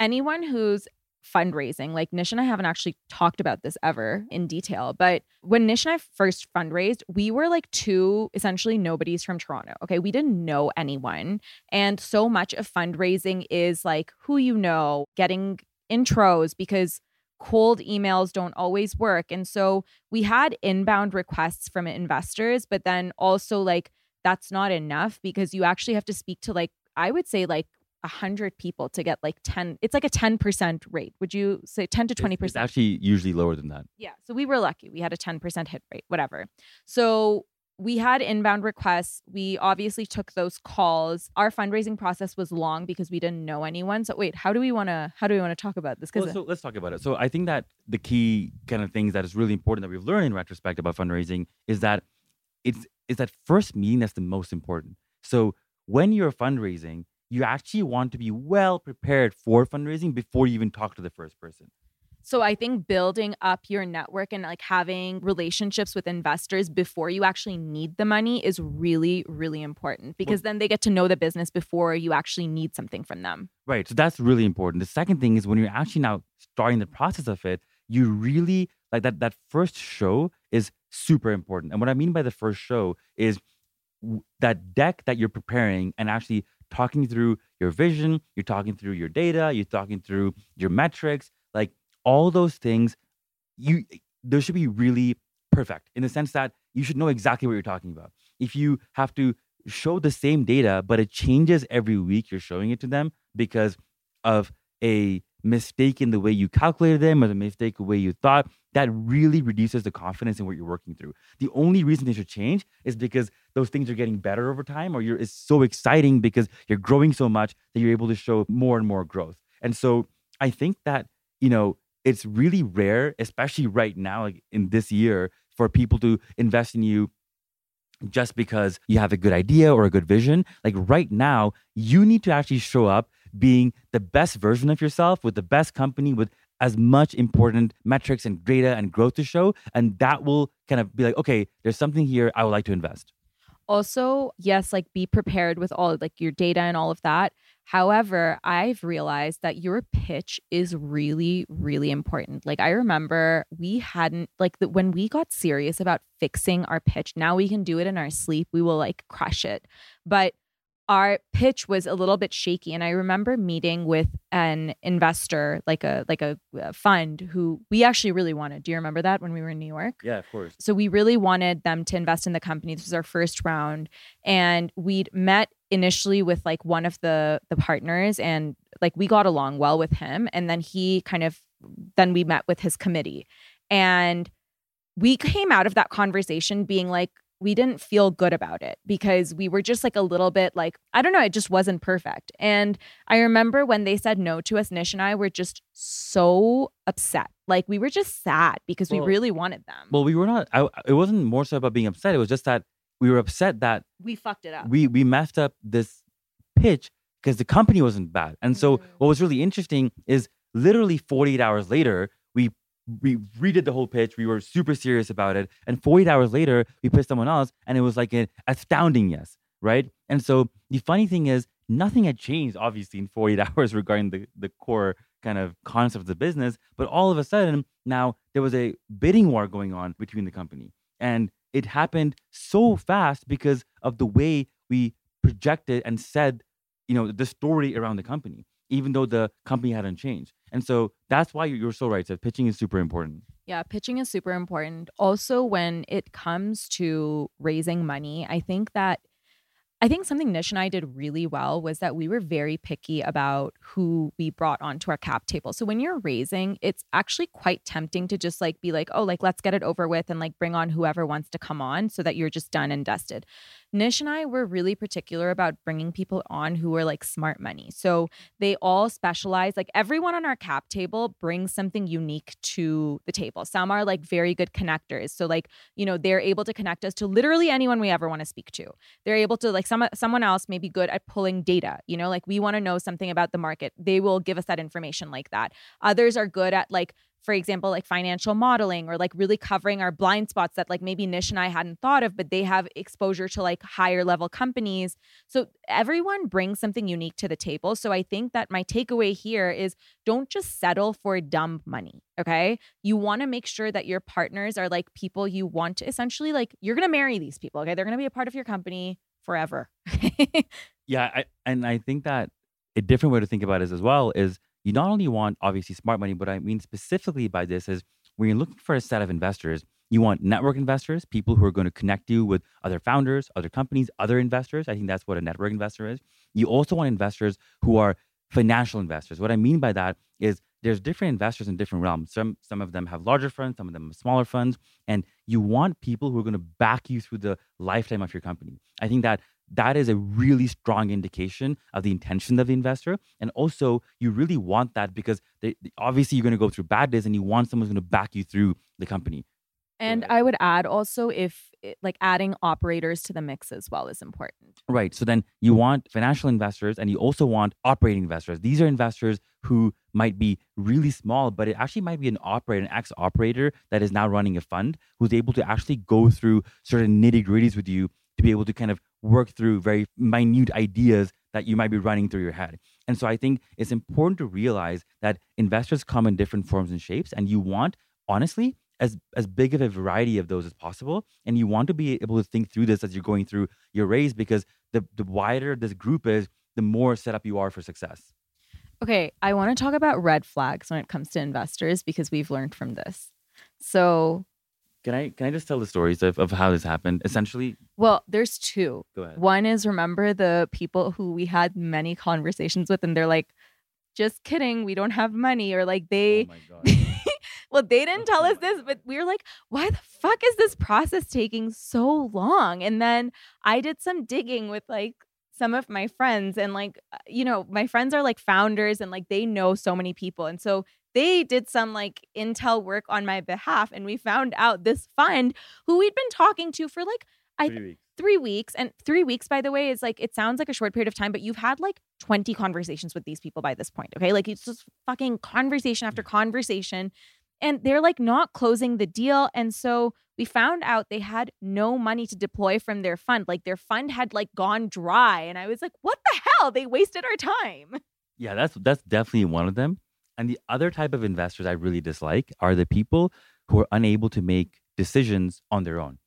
anyone who's fundraising, like Nish and I haven't actually talked about this ever in detail, but when Nish and I first fundraised, we were like two essentially nobodies from Toronto. Okay. We didn't know anyone. And so much of fundraising is like who you know, getting intros because cold emails don't always work. And so we had inbound requests from investors, but then also like that's not enough because you actually have to speak to like I would say like a hundred people to get like 10 it's like a 10% rate. Would you say 10 to 20% it's, it's actually usually lower than that. Yeah so we were lucky. We had a 10% hit rate whatever. So we had inbound requests. We obviously took those calls. Our fundraising process was long because we didn't know anyone. So wait, how do we want to how do we want to talk about this? Well, so let's talk about it. So I think that the key kind of things that is really important that we've learned in retrospect about fundraising is that it's is that first meeting that's the most important. So when you're fundraising, you actually want to be well prepared for fundraising before you even talk to the first person. So I think building up your network and like having relationships with investors before you actually need the money is really really important because well, then they get to know the business before you actually need something from them. Right. So that's really important. The second thing is when you're actually now starting the process of it, you really like that that first show is super important. And what I mean by the first show is that deck that you're preparing and actually talking through your vision, you're talking through your data, you're talking through your metrics, like all those things, you there should be really perfect in the sense that you should know exactly what you're talking about. If you have to show the same data, but it changes every week you're showing it to them because of a mistake in the way you calculated them or the mistake the way you thought, that really reduces the confidence in what you're working through. The only reason they should change is because those things are getting better over time, or you're it's so exciting because you're growing so much that you're able to show more and more growth. And so I think that, you know, it's really rare, especially right now, like in this year, for people to invest in you just because you have a good idea or a good vision. Like right now, you need to actually show up being the best version of yourself with the best company with as much important metrics and data and growth to show. And that will kind of be like, okay, there's something here I would like to invest. Also, yes, like be prepared with all like your data and all of that. However, I've realized that your pitch is really, really important. Like, I remember we hadn't, like, the, when we got serious about fixing our pitch, now we can do it in our sleep. We will like crush it. But our pitch was a little bit shaky and i remember meeting with an investor like a like a, a, fund who we actually really wanted. Do you remember that when we were in new york? Yeah of course. So we really wanted them to invest in the company. This was our first round and we'd met initially with like one of the the partners and like we got along well with him and then he kind of then we met with his committee. And we came out of that conversation being like we didn't feel good about it because we were just like a little bit like, I don't know, it just wasn't perfect. And I remember when they said no to us, Nish and I were just so upset. Like we were just sad because well, we really wanted them. Well, we were not, I, it wasn't more so about being upset. It was just that we were upset that We fucked it up. we we messed up this pitch because the company wasn't bad. And so Mm-hmm. what was really interesting is literally 48 hours later, we redid the whole pitch. We were super serious about it. And 48 hours later, we pitched someone else and it was like an astounding yes, right? And so the funny thing is nothing had changed obviously in 48 hours regarding the the core kind of concept of the business, but all of a sudden now there was a bidding war going on between the company. And it happened so fast because of the way we projected and said, you know, the story around the company, even though the company hadn't changed. And so that's why you're so right. So pitching is super important. Yeah, pitching is super important. Also, when it comes to raising money, I think that I think something Nish and I did really well was that we were very picky about who we brought onto our cap table. So when you're raising, it's actually quite tempting to just like be like, oh, like let's get it over with and like bring on whoever wants to come on so that you're just done and dusted. Nish and I were really particular about bringing people on who were like smart money. So they all specialize, like everyone on our cap table brings something unique to the table. Some are like very good connectors. So, like, you know, they're able to connect us to literally anyone we ever want to speak to. They're able to, like, some someone else may be good at pulling data, you know, like we want to know something about the market. They will give us that information like that. Others are good at like for example, like financial modeling or like really covering our blind spots that like maybe Nish and I hadn't thought of, but they have exposure to like higher level companies. So everyone brings something unique to the table. So I think that my takeaway here is don't just settle for dumb money. Okay. You want to make sure that your partners are like people you want to essentially like, you're going to marry these people. Okay. They're going to be a part of your company forever. Yeah, I, and I think that a different way to think about it as well is you not only want obviously smart money, but I mean specifically by this is when you're looking for a set of investors, you want network investors, people who are going to connect you with other founders, other companies, other investors. I think that's what a network investor is. You also want investors who are financial investors. What I mean by that is there's different investors in different realms. Some some of them have larger funds, some of them have smaller funds, and you want people who are going to back you through the lifetime of your company. I think that that is a really strong indication of the intention of the investor. And also, you really want that because they, obviously you're going to go through bad days and you want someone who's going to back you through the company. And I would add also if eh, like adding operators to the mix as well is important. Right. So then you want financial investors and you also want operating investors. These are investors who might be really small, but it actually might be an operator, an ex operator that is now running a fund who's able to actually go through certain nitty gritties with you to be able to kind of work through very minute ideas that you might be running through your head. And so I think it's important to realize that investors come in different forms and shapes, and you want, honestly, as as big of a variety of those as possible. And you want to be able to think through this as you're going through your raise because the the wider this group is, the more set up you are for success. Okay, I want to talk about red flags when it comes to investors because we've learned from this. So, Can I can I just tell the stories of, of how this happened? Essentially, well, there's two. Go ahead. One is remember the people who we had many conversations with, and they're like, just kidding, we don't have money, or like they. well, they didn't tell us this, but we were like, why the fuck is this process taking so long? And then I did some digging with like some of my friends, and like, uh, you know, my friends are like founders and like they know so many people. And so they did some like intel work on my behalf, and we found out this fund who we'd been talking to for like, I Three weeks. three weeks and three weeks by the way is like it sounds like a short period of time but you've had like 20 conversations with these people by this point okay like it's just fucking conversation after mm. conversation and they're like not closing the deal and so we found out they had no money to deploy from their fund like their fund had like gone dry and i was like what the hell they wasted our time Yeah, that's that's definitely one of them. And the other type of investors I really dislike are the people who are unable to make decisions on their own.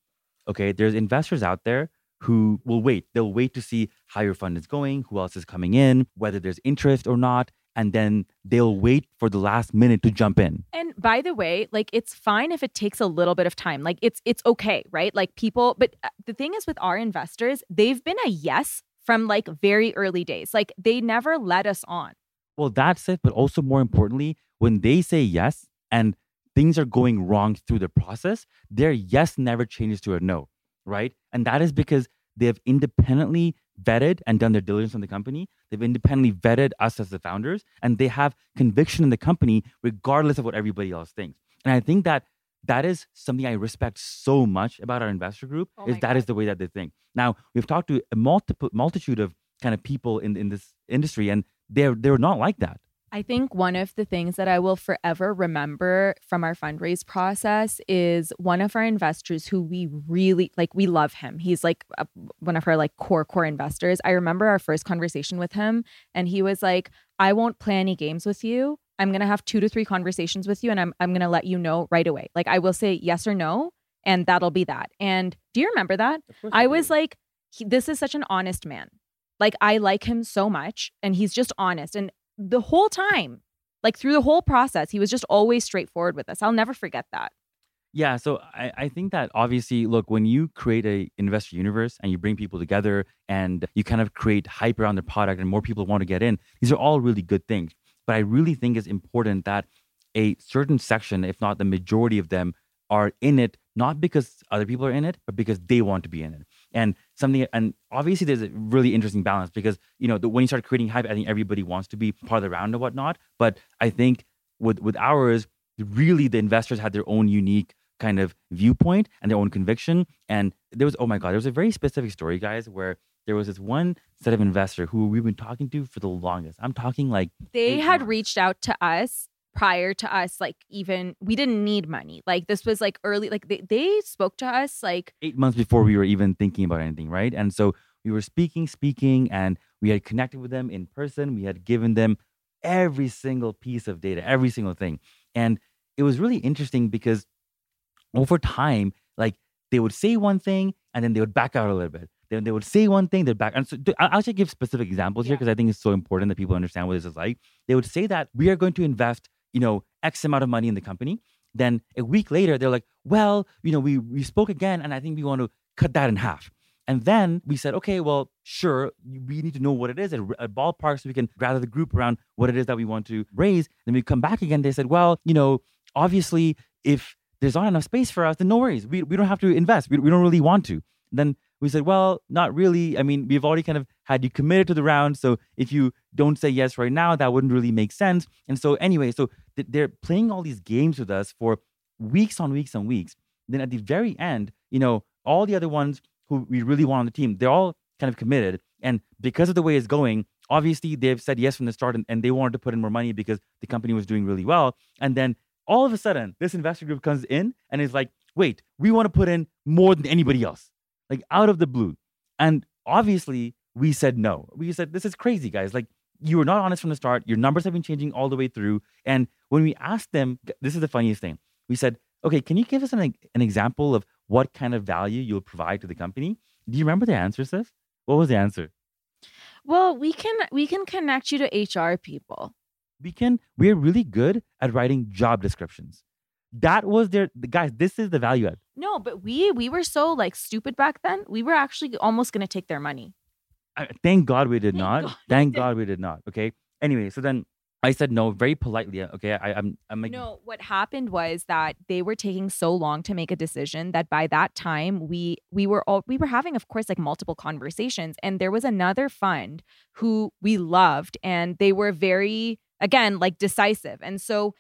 Okay, there's investors out there who will wait. They'll wait to see how your fund is going, who else is coming in, whether there's interest or not, and then they'll wait for the last minute to jump in. And by the way, like it's fine if it takes a little bit of time. Like it's it's okay, right? Like people, but uh, the thing is with our investors, they've been a yes from like very early days. Like they never let us on. Well, that's it. But also, more importantly, when they say yes and things are going wrong through the process, their yes never changes to a no, right? And that is because they have independently vetted and done their diligence on the company. They've independently vetted us as the founders, and they have conviction in the company regardless of what everybody else thinks. And I think that that is something I respect so much about our investor group. Oh is that is the way that they think. Now we've talked to a multiple multitude of kind of people in in this industry, and they're they're not like that. I think one of the things that I will forever remember from our fundraise process is one of our investors who we really like. We love him. He's like a, one of our like core core investors. I remember our first conversation with him, and he was like, "I won't play any games with you. I'm gonna have two to three conversations with you, and I'm I'm gonna let you know right away. Like I will say yes or no, and that'll be that." And do you remember that? I was like, he, "This is such an honest man." Like I like him so much, and he's just honest and the whole time, like through the whole process, he was just always straightforward with us. I'll never forget that. Yeah, so I, I think that obviously, look, when you create a investor universe and you bring people together and you kind of create hype around the product and more people want to get in, these are all really good things. But I really think it's important that a certain section, if not the majority of them, are in it not because other people are in it, but because they want to be in it. And something, and obviously there's a really interesting balance because you know the, when you start creating hype, I think everybody wants to be part of the round and whatnot. But I think with with ours, really the investors had their own unique kind of viewpoint and their own conviction. And there was, oh my god, there was a very specific story, guys, where there was this one set of investor who we've been talking to for the longest. I'm talking like They had months. reached out to us prior to us, like even we didn't need money. Like this was like early, like they, they spoke to us like eight months before we were even thinking about anything, right? And so we were speaking, speaking, and we had connected with them in person. We had given them every single piece of data, every single thing. And it was really interesting because over time, like they would say one thing and then they would back out a little bit. Then they would say one thing, they'd back. And so I'll actually give specific examples here because I think it's so important that people understand what this is like. They would say that we are going to invest, you know, X amount of money in the company. Then a week later, they're like, well, you know, we we spoke again, and I think we want to cut that in half. And then we said, okay, well, sure, we need to know what it is at a ballpark so we can gather the group around what it is that we want to raise. Then we come back again. They said, well, you know, obviously, if there's not enough space for us, then no worries. We, we don't have to invest. We, we don't really want to. Then we said, well, not really. I mean, we've already kind of had you committed to the round. So if you don't say yes right now, that wouldn't really make sense. And so, anyway, so th- they're playing all these games with us for weeks on weeks on weeks. Then at the very end, you know, all the other ones who we really want on the team, they're all kind of committed. And because of the way it's going, obviously they've said yes from the start and, and they wanted to put in more money because the company was doing really well. And then all of a sudden, this investor group comes in and is like, wait, we want to put in more than anybody else, like out of the blue. And obviously, we said no. We said, this is crazy, guys. Like, you were not honest from the start. Your numbers have been changing all the way through. And when we asked them, this is the funniest thing. We said, okay, can you give us an, an example of what kind of value you'll provide to the company? Do you remember the answer, Siff? What was the answer? Well, we can we can connect you to HR people. we can we're really good at writing job descriptions that was their guys this is the value add No, but we we were so like stupid back then. We were actually almost gonna take their money. I, thank god we did Thank not God thank god we did not okay anyway so then i said no very politely uh, okay I, i'm i'm like No, what happened was that they were taking so long to make a decision that by that time we we were all we were having of course like multiple conversations and there was another fund who we loved and they were very again like decisive. And so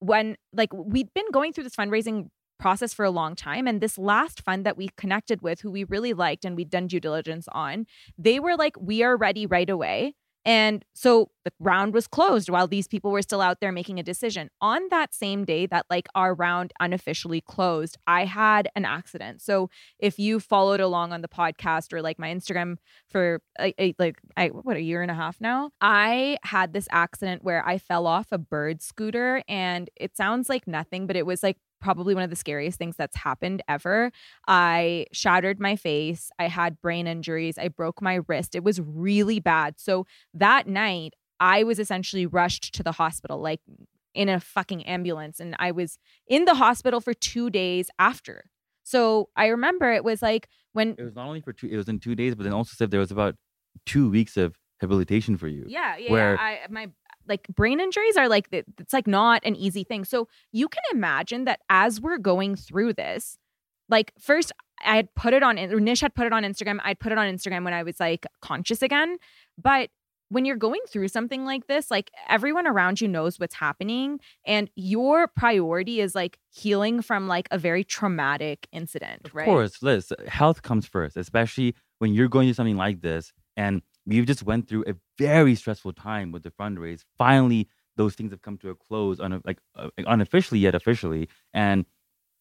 when like we'd been going through this fundraising process for a long time and this last fund that we connected with who we really liked and we'd done due diligence on, they were like we are ready right away. And so the round was closed while these people were still out there making a decision. On that same day that like our round unofficially closed, I had an accident. So if you followed along on the podcast or like my Instagram for like, a- like I, what a year and a half now, I had this accident where I fell off a bird scooter and it sounds like nothing, but it was like probably one of the scariest things that's happened ever. I shattered my face. I had brain injuries. I broke my wrist. It was really bad. So that night, I was essentially rushed to the hospital, like in a fucking ambulance. And I was in the hospital for two days after. So I remember it was like when, it was not only for two it was in two days but then also said there was about two weeks of rehabilitation for you yeah, yeah, where- yeah. I, my like brain injuries are like, it's like not an easy thing. So you can imagine that as we're going through this, like first I had put it on, Nish had put it on Instagram. I'd put it on Instagram when I was like conscious again. But when you're going through something like this, like everyone around you knows what's happening and your priority is like healing from like a very traumatic incident, Of right? Of course, Liz, health comes first, especially when you're going through something like this. And we've just went through a very stressful time with the fundraise. Finally, those things have come to a close, un- like uh, unofficially yet officially, and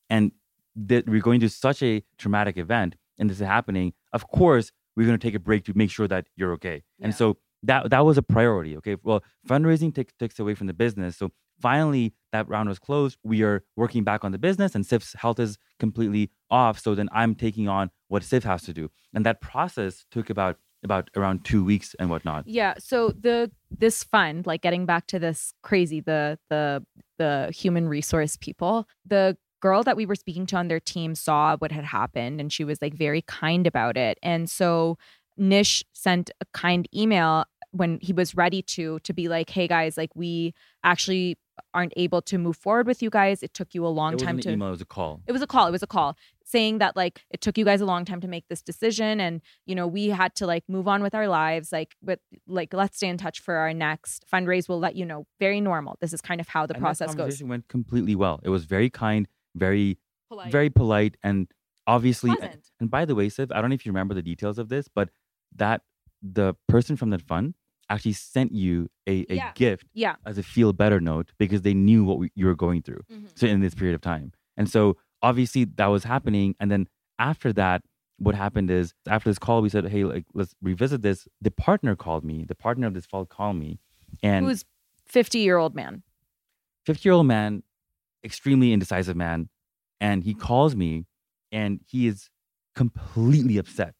and that we're going through such a traumatic event, and this is happening. Of course, we're going to take a break to make sure that you're okay. And so that that was a priority. Okay, well, fundraising takes takes away from the business. So finally, that round was closed. We are working back on the business, and Siff's health is completely off. So then I'm taking on what Sif has to do, and that process took about about around two weeks and whatnot. Yeah. So the this fund, like getting back to this crazy, the the the human resource people, the girl that we were speaking to on their team saw what had happened and she was like very kind about it. And so Nish sent a kind email when he was ready to to be like, hey guys, like we actually aren't able to move forward with you guys. It took you a long time to email; it was a call. it was a call it was a call saying that like it took you guys a long time to make this decision and you know we had to like move on with our lives like but like let's stay in touch for our next fundraise we'll let you know very normal this is kind of how the And process goes went completely well. It was very kind, very Polite. very polite, and obviously. Pleasant. And by the way, Siff, I don't know if you remember the details of this, but that the person from that fund actually sent you a, a Yeah. gift yeah as a feel better note because they knew what we, you were going through. Mhm. So in this period of time, and so obviously that was happening, and then after that. What happened is after this call, we said, "Hey, like let's revisit this." The partner called me. The partner of this fall called me, and who's 50 year old man 50 year old man, extremely indecisive man. And he calls me and he is completely upset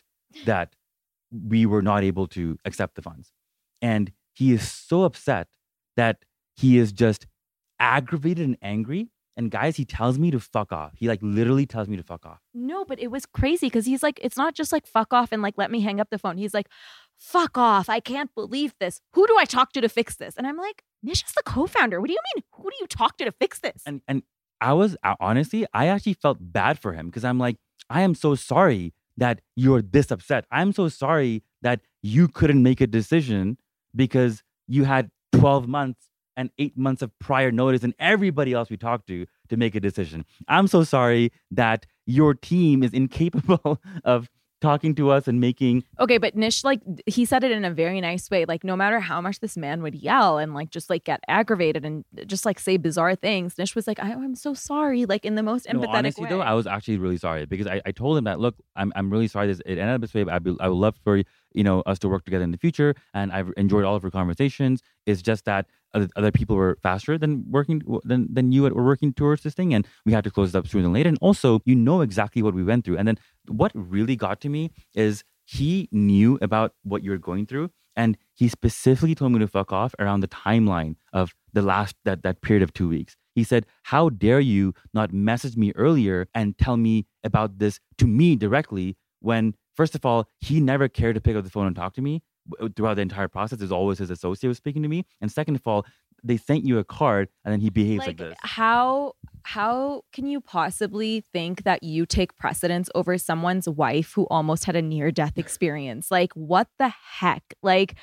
that we were not able to accept the funds. And he is so upset that he is just aggravated and angry. And guys, he tells me to fuck off. He like literally tells me to fuck off. no but it was crazy because he's like it's not just like fuck off and like let me hang up the phone he's like fuck off i can't believe this who do i talk to to fix this and i'm like nish is the co-founder what do you mean who do you talk to to fix this And and I was honestly, I actually felt bad for him because I'm like, I am so sorry that you're this upset. I'm so sorry that you couldn't make a decision because you had 12 months and eight months of prior notice and everybody else we talked to to make a decision. I'm so sorry that your team is incapable of talking to us and making Okay, but Nish, like, he said it in a very nice way. Like, no matter how much this man would yell and, like, just like get aggravated and just like say bizarre things, Nish was like, I, I'm so sorry, like, in the most empathetic No, honestly, way. though, I was actually really sorry because I, I told him that look, I'm I'm really sorry this it ended up this way. But I be, I would love for you know us to work together in the future, and I've enjoyed all of our conversations. It's just that other, people were faster than working than than you were working towards this thing, and we had to close it up sooner than later. And also, you know exactly what we went through. And then what really got to me is he knew about what you were going through, and he specifically told me to fuck off around the timeline of the last that that period of two weeks. He said, How dare you not message me earlier and tell me about this to me directly when, first of all, he never cared to pick up the phone and talk to me throughout the entire process. It's always his associate was speaking to me. And second of all, they sent you a card and then he behaves like, this. how how can you possibly think that you take precedence over someone's wife who almost had a near death experience? Like, what the heck? Like,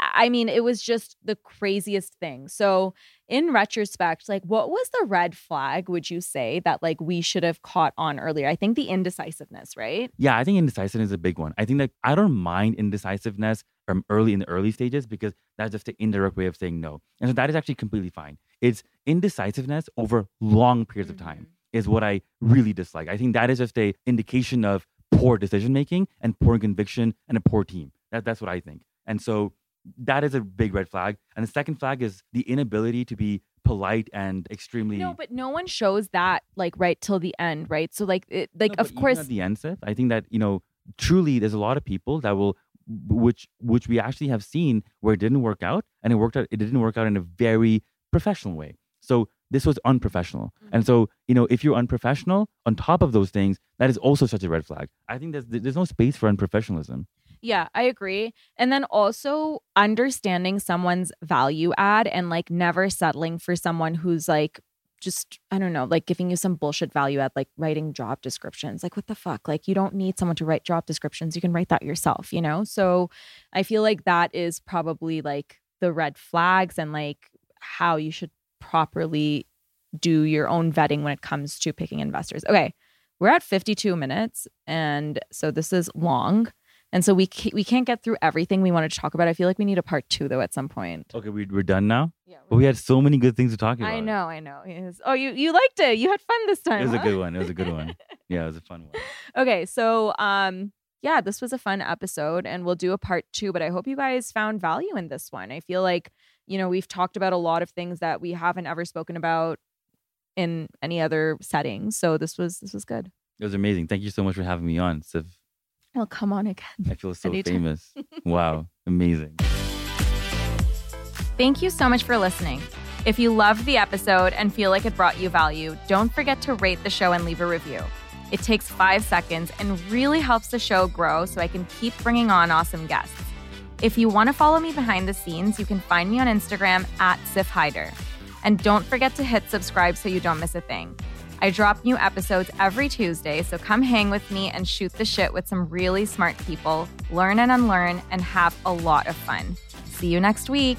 I mean, it was just the craziest thing. So, in retrospect, like, what was the red flag, would you say, that like we should have caught on earlier? I think the indecisiveness, right? Yeah, I think indecisiveness is a big one. I think that I don't mind indecisiveness from early in the early stages because that's just an indirect way of saying no. And so that is actually completely fine. It's indecisiveness over long periods of time mm-hmm. is what I really dislike. I think that is just a indication of poor decision making and poor conviction and a poor team. That, that's what I think. And so that is a big red flag. And the second flag is the inability to be polite and extremely No, but no one shows that like right till the end, right? So like, it, like No, of course, at the end, Seth, I think that you know, truly, there's a lot of people that will, which which we actually have seen where it didn't work out, and it worked out. It didn't work out in a very professional way. So this was unprofessional, mm-hmm. and so you know, if you're unprofessional on top of those things, that is also such a red flag. I think there's there's no space for unprofessionalism. Yeah, I agree. And then also understanding someone's value add and like never settling for someone who's like just I don't know, like giving you some bullshit value add, like writing job descriptions. Like what the fuck? Like you don't need someone to write job descriptions. You can write that yourself, you know? So I feel like that is probably like the red flags and like how you should properly do your own vetting when it comes to picking investors. Okay. We're at 52 minutes and so this is long. And so we ca- we can't get through everything we wanted to talk about. I feel like we need a part 2 though at some point. Okay, we, we're done now? Yeah. But we had so many good things to talk about. I know, I know. Yes. Oh, you you liked it. You had fun this time. It was a good one. It was a good one. Yeah, it was a fun one. Okay, so um yeah, this was a fun episode and we'll do a part 2, but I hope you guys found value in this one. I feel like, you know, we've talked about a lot of things that we haven't ever spoken about in any other setting. So this was this was good. It was amazing. Thank you so much for having me on. Siff. Well, come on again. I feel so Anytime. famous. wow, amazing. Thank you so much for listening. If you loved the episode and feel like it brought you value, don't forget to rate the show and leave a review. It takes five seconds and really helps the show grow so I can keep bringing on awesome guests. If you want to follow me behind the scenes, you can find me on Instagram at Siff Haider. And don't forget to hit subscribe so you don't miss a thing. I drop new episodes every Tuesday, so come hang with me and shoot the shit with some really smart people, learn and unlearn, and have a lot of fun. See you next week.